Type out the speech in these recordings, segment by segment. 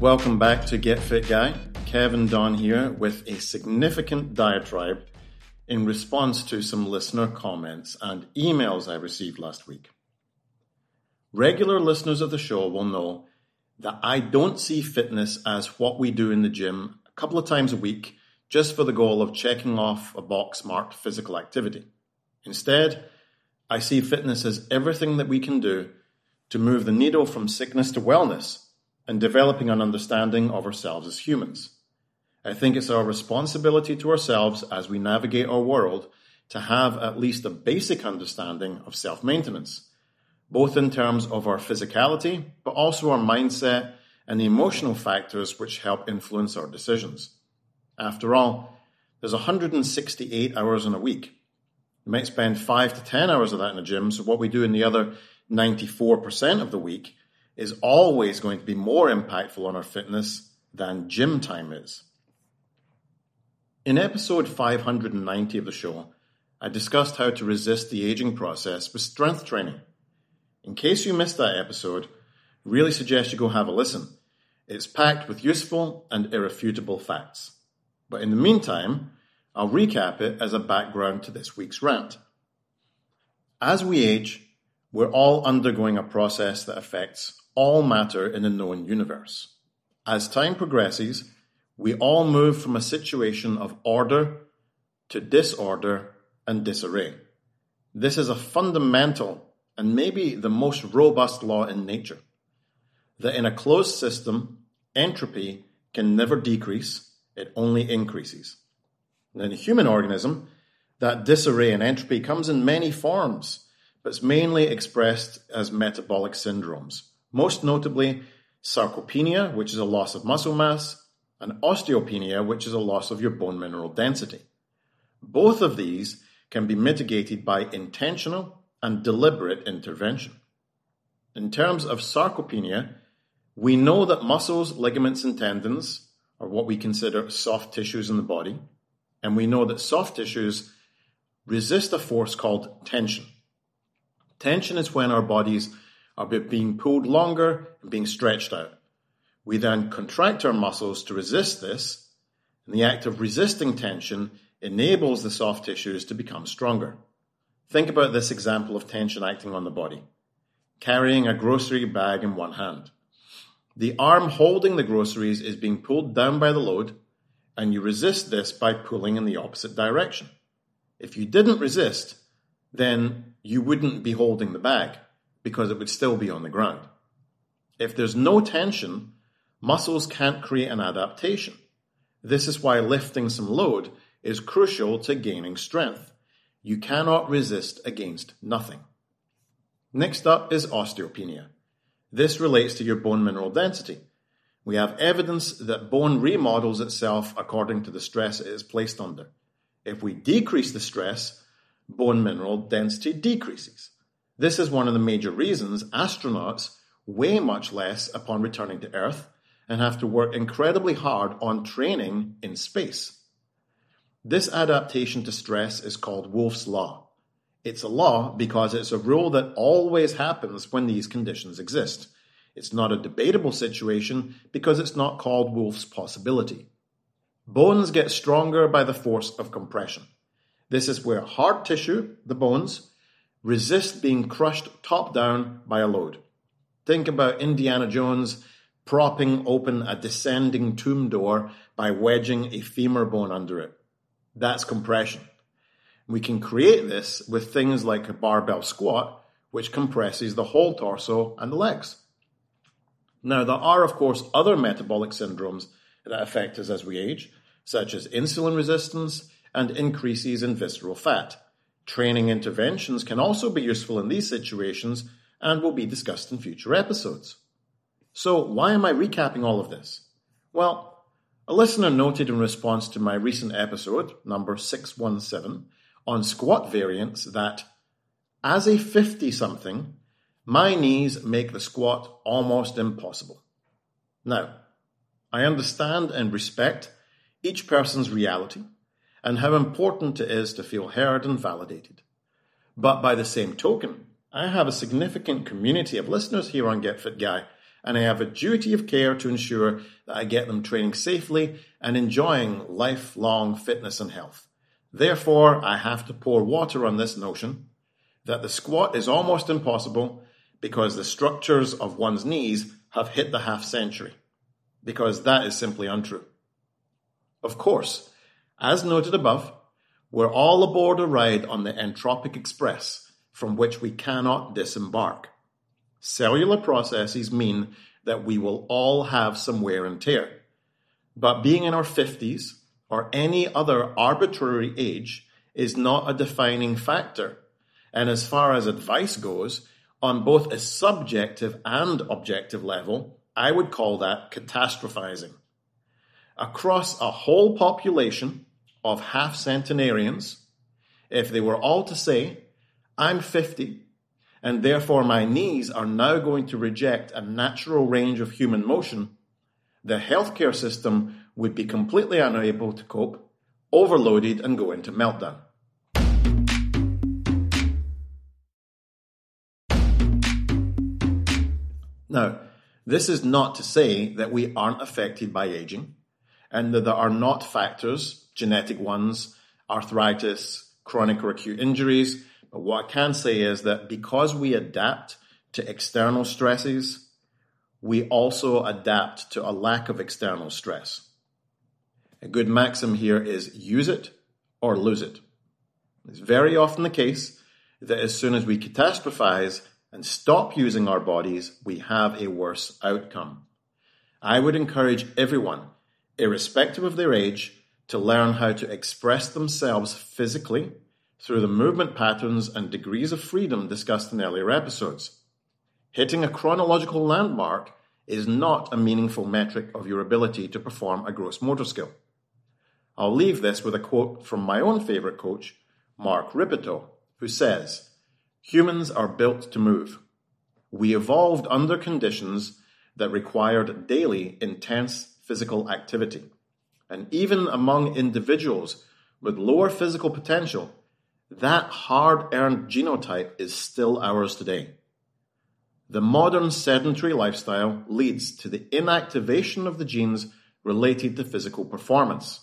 Welcome back to Get Fit Guy. Kevin Don here with a significant diatribe in response to some listener comments and emails I received last week. Regular listeners of the show will know that I don't see fitness as what we do in the gym a couple of times a week just for the goal of checking off a box marked physical activity. Instead, I see fitness as everything that we can do to move the needle from sickness to wellness and developing an understanding of ourselves as humans. I think it's our responsibility to ourselves as we navigate our world to have at least a basic understanding of self maintenance, both in terms of our physicality, but also our mindset and the emotional factors which help influence our decisions. After all, there's 168 hours in a week. You might spend 5 to 10 hours of that in the gym, so what we do in the other 94% of the week is always going to be more impactful on our fitness than gym time is. In episode 590 of the show, I discussed how to resist the aging process with strength training. In case you missed that episode, really suggest you go have a listen. It's packed with useful and irrefutable facts. But in the meantime, I'll recap it as a background to this week's rant. As we age, we're all undergoing a process that affects all matter in the known universe. As time progresses, we all move from a situation of order to disorder and disarray. This is a fundamental and maybe the most robust law in nature. That in a closed system, entropy can never decrease, it only increases. And in a human organism, that disarray and entropy comes in many forms, but it's mainly expressed as metabolic syndromes most notably sarcopenia, which is a loss of muscle mass, and osteopenia, which is a loss of your bone mineral density. Both of these can be mitigated by intentional and deliberate intervention. In terms of sarcopenia, we know that muscles, ligaments, and tendons are what we consider soft tissues in the body, and we know that soft tissues resist a force called tension. Tension is when our bodies are being pulled longer and being stretched out. We then contract our muscles to resist this, and the act of resisting tension enables the soft tissues to become stronger. Think about this example of tension acting on the body. Carrying a grocery bag in one hand. The arm holding the groceries is being pulled down by the load, and you resist this by pulling in the opposite direction. If you didn't resist, then you wouldn't be holding the bag because it would still be on the ground. If there's no tension, muscles can't create an adaptation. This is why lifting some load is crucial to gaining strength. You cannot resist against nothing. Next up is osteopenia. This relates to your bone mineral density. We have evidence that bone remodels itself according to the stress it is placed under. If we decrease the stress, bone mineral density decreases. This is one of the major reasons astronauts weigh much less upon returning to Earth and have to work incredibly hard on training in space. This adaptation to stress is called Wolff's Law. It's a law because it's a rule that always happens when these conditions exist. It's not a debatable situation because it's not called Wolff's possibility. Bones get stronger by the force of compression. This is where hard tissue, the bones, resist being crushed top down by a load. Think about Indiana Jones propping open a descending tomb door by wedging a femur bone under it. That's compression. We can create this with things like a barbell squat, which compresses the whole torso and the legs. Now, there are, of course, other metabolic syndromes that affect us as we age, such as insulin resistance and increases in visceral fat. Training interventions can also be useful in these situations and will be discussed in future episodes. So, why am I recapping all of this? Well, a listener noted in response to my recent episode, number 617, on squat variants that, as a 50 something, my knees make the squat almost impossible. Now, I understand and respect each person's reality and how important it is to feel heard and validated. But by the same token, I have a significant community of listeners here on Get Fit Guy, and I have a duty of care to ensure that I get them training safely and enjoying lifelong fitness and health. Therefore, I have to pour water on this notion that the squat is almost impossible because the structures of one's knees have hit the half century, because that is simply untrue. Of course, as noted above, we're all aboard a ride on the entropic express from which we cannot disembark. Cellular processes mean that we will all have some wear and tear. But being in our 50s or any other arbitrary age is not a defining factor. And as far as advice goes, on both a subjective and objective level, I would call that catastrophizing. Across a whole population of half centenarians, if they were all to say, I'm 50 and therefore my knees are now going to reject a natural range of human motion, the healthcare system would be completely unable to cope, overloaded, and go into meltdown. Now, this is not to say that we aren't affected by aging and that there are not factors, genetic ones, arthritis, chronic or acute injuries, but what I can say is that because we adapt to external stresses, we also adapt to a lack of external stress. A good maxim here is use it or lose it. It's very often the case that as soon as we catastrophize and stop using our bodies, we have a worse outcome. I would encourage everyone, irrespective of their age, to learn how to express themselves physically through the movement patterns and degrees of freedom discussed in earlier episodes. Hitting a chronological landmark is not a meaningful metric of your ability to perform a gross motor skill. I'll leave this with a quote from my own favourite coach, Mark Rippetoe, who says, Humans are built to move. We evolved under conditions that required daily intense physical activity. And even among individuals with lower physical potential, that hard earned genotype is still ours today. The modern sedentary lifestyle leads to the inactivation of the genes related to physical performance,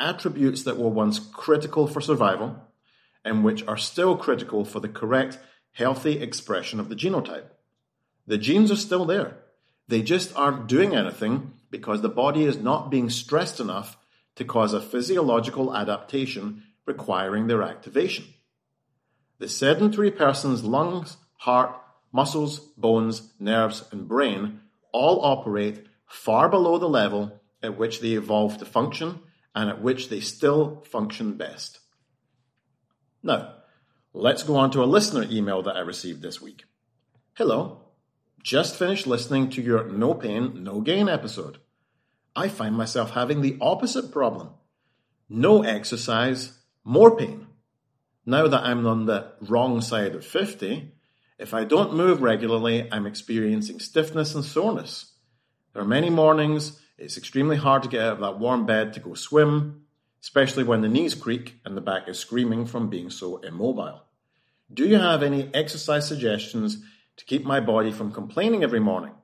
attributes that were once critical for survival and which are still critical for the correct, healthy expression of the genotype. The genes are still there. They just aren't doing anything because the body is not being stressed enough to cause a physiological adaptation requiring their activation. The sedentary person's lungs, heart, muscles, bones, nerves, and brain all operate far below the level at which they evolved to function and at which they still function best. Now, let's go on to a listener email that I received this week. Hello, just finished listening to your No Pain, No Gain episode. I find myself having the opposite problem. No exercise, more pain. Now that I'm on the wrong side of 50, if I don't move regularly, I'm experiencing stiffness and soreness. There are many mornings it's extremely hard to get out of that warm bed to go swim, especially when the knees creak and the back is screaming from being so immobile. Do you have any exercise suggestions to keep my body from complaining every morning?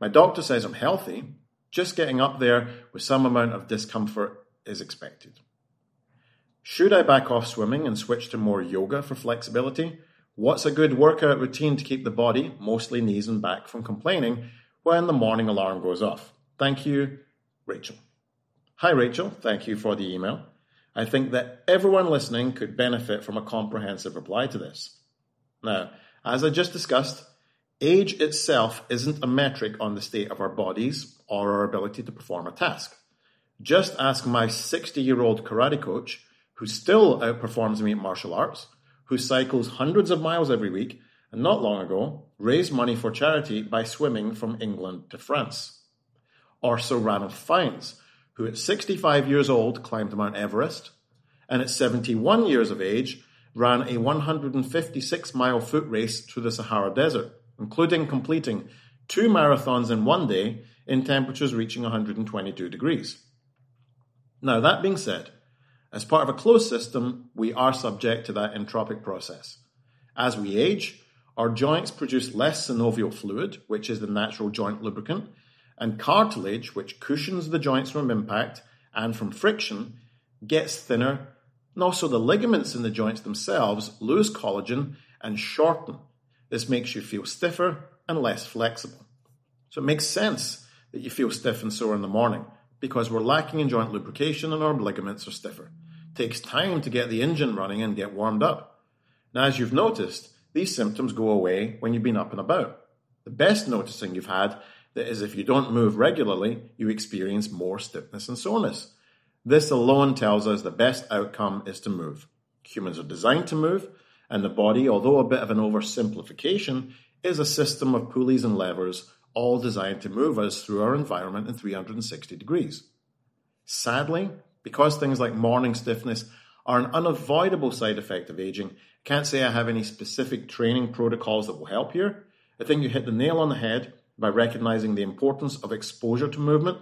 My doctor says I'm healthy, just getting up there with some amount of discomfort is expected. Should I back off swimming and switch to more yoga for flexibility? What's a good workout routine to keep the body, mostly knees and back, from complaining when the morning alarm goes off? Thank you, Rachel. Hi, Rachel. Thank you for the email. I think that everyone listening could benefit from a comprehensive reply to this. Now, as I just discussed, age itself isn't a metric on the state of our bodies or our ability to perform a task. Just ask my 60 year old karate coach who still outperforms me at martial arts, who cycles hundreds of miles every week, and not long ago raised money for charity by swimming from England to France. Or Sir Ranulph Fiennes, who at 65 years old climbed Mount Everest, and at 71 years of age ran a 156 mile foot race through the Sahara Desert, including completing two marathons in one day in temperatures reaching 122 degrees. Now, that being said, as part of a closed system, we are subject to that entropic process. As we age, our joints produce less synovial fluid, which is the natural joint lubricant, and cartilage, which cushions the joints from impact and from friction, gets thinner, and also the ligaments in the joints themselves lose collagen and shorten. This makes you feel stiffer and less flexible. So it makes sense that you feel stiff and sore in the morning because we're lacking in joint lubrication and our ligaments are stiffer. It takes time to get the engine running and get warmed up. Now, as you've noticed, these symptoms go away when you've been up and about. The best noticing you've had that is if you don't move regularly, you experience more stiffness and soreness. This alone tells us the best outcome is to move. Humans are designed to move, and the body, although a bit of an oversimplification, is a system of pulleys and levers all designed to move us through our environment in 360 degrees. Sadly, because things like morning stiffness are an unavoidable side effect of aging, I can't say I have any specific training protocols that will help here. I think you hit the nail on the head by recognizing the importance of exposure to movement.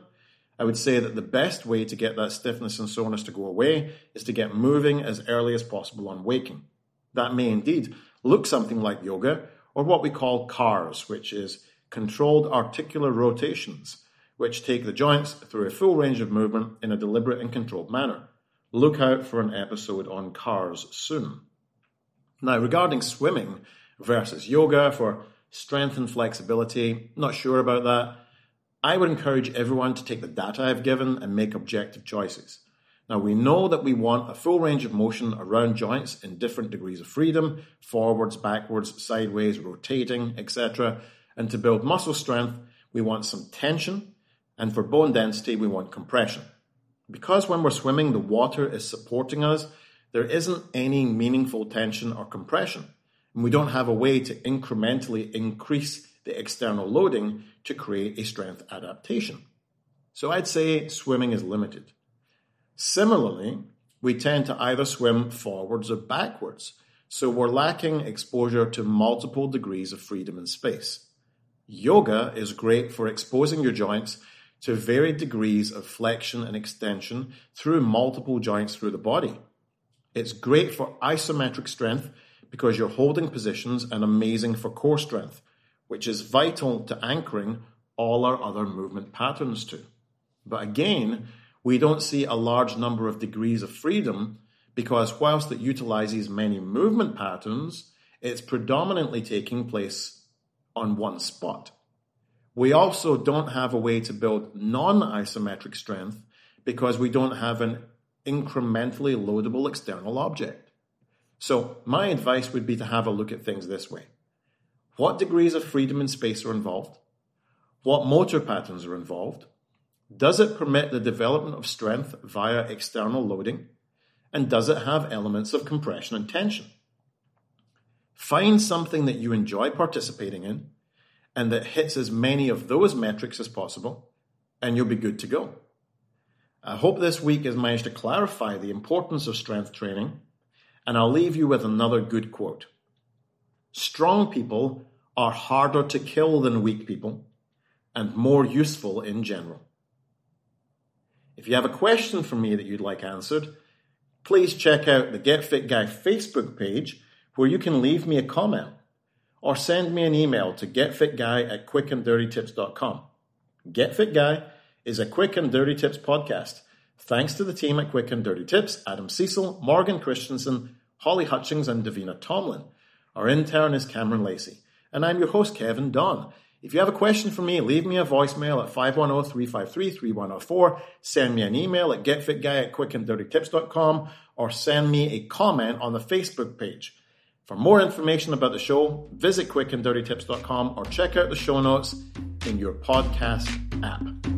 I would say that the best way to get that stiffness and soreness to go away is to get moving as early as possible on waking. That may indeed look something like yoga or what we call CARS, which is controlled articular rotations, which take the joints through a full range of movement in a deliberate and controlled manner. Look out for an episode on CARS soon. Now, regarding swimming versus yoga for strength and flexibility, not sure about that. I would encourage everyone to take the data I've given and make objective choices. Now, we know that we want a full range of motion around joints in different degrees of freedom forwards, backwards, sideways, rotating, etc. And to build muscle strength, we want some tension, and for bone density, we want compression. Because when we're swimming, the water is supporting us, there isn't any meaningful tension or compression. And we don't have a way to incrementally increase the external loading to create a strength adaptation. So I'd say swimming is limited. Similarly, we tend to either swim forwards or backwards, so we're lacking exposure to multiple degrees of freedom in space. Yoga is great for exposing your joints to varied degrees of flexion and extension through multiple joints through the body. It's great for isometric strength because you're holding positions and amazing for core strength, which is vital to anchoring all our other movement patterns to. But again, we don't see a large number of degrees of freedom because whilst it utilizes many movement patterns, it's predominantly taking place on one spot. We also don't have a way to build non isometric strength because we don't have an incrementally loadable external object. So, my advice would be to have a look at things this way What degrees of freedom in space are involved? What motor patterns are involved? Does it permit the development of strength via external loading? And does it have elements of compression and tension? Find something that you enjoy participating in and that hits as many of those metrics as possible, and you'll be good to go. I hope this week has managed to clarify the importance of strength training, and I'll leave you with another good quote. Strong people are harder to kill than weak people, and more useful in general. If you have a question for me that you'd like answered, please check out the Get Fit Guy Facebook page where you can leave me a comment or send me an email to getfitguy at quickanddirtytips.com. Get Fit Guy is a Quick and Dirty Tips podcast. Thanks to the team at Quick and Dirty Tips, Adam Cecil, Morgan Christensen, Holly Hutchings, and Davina Tomlin. Our intern is Cameron Lacey. And I'm your host, Kevin Don. If you have a question for me, leave me a voicemail at 510-353-3104, send me an email at getfitguy at quickanddirtytips.com, or send me a comment on the Facebook page. For more information about the show, visit quickanddirtytips.com or check out the show notes in your podcast app.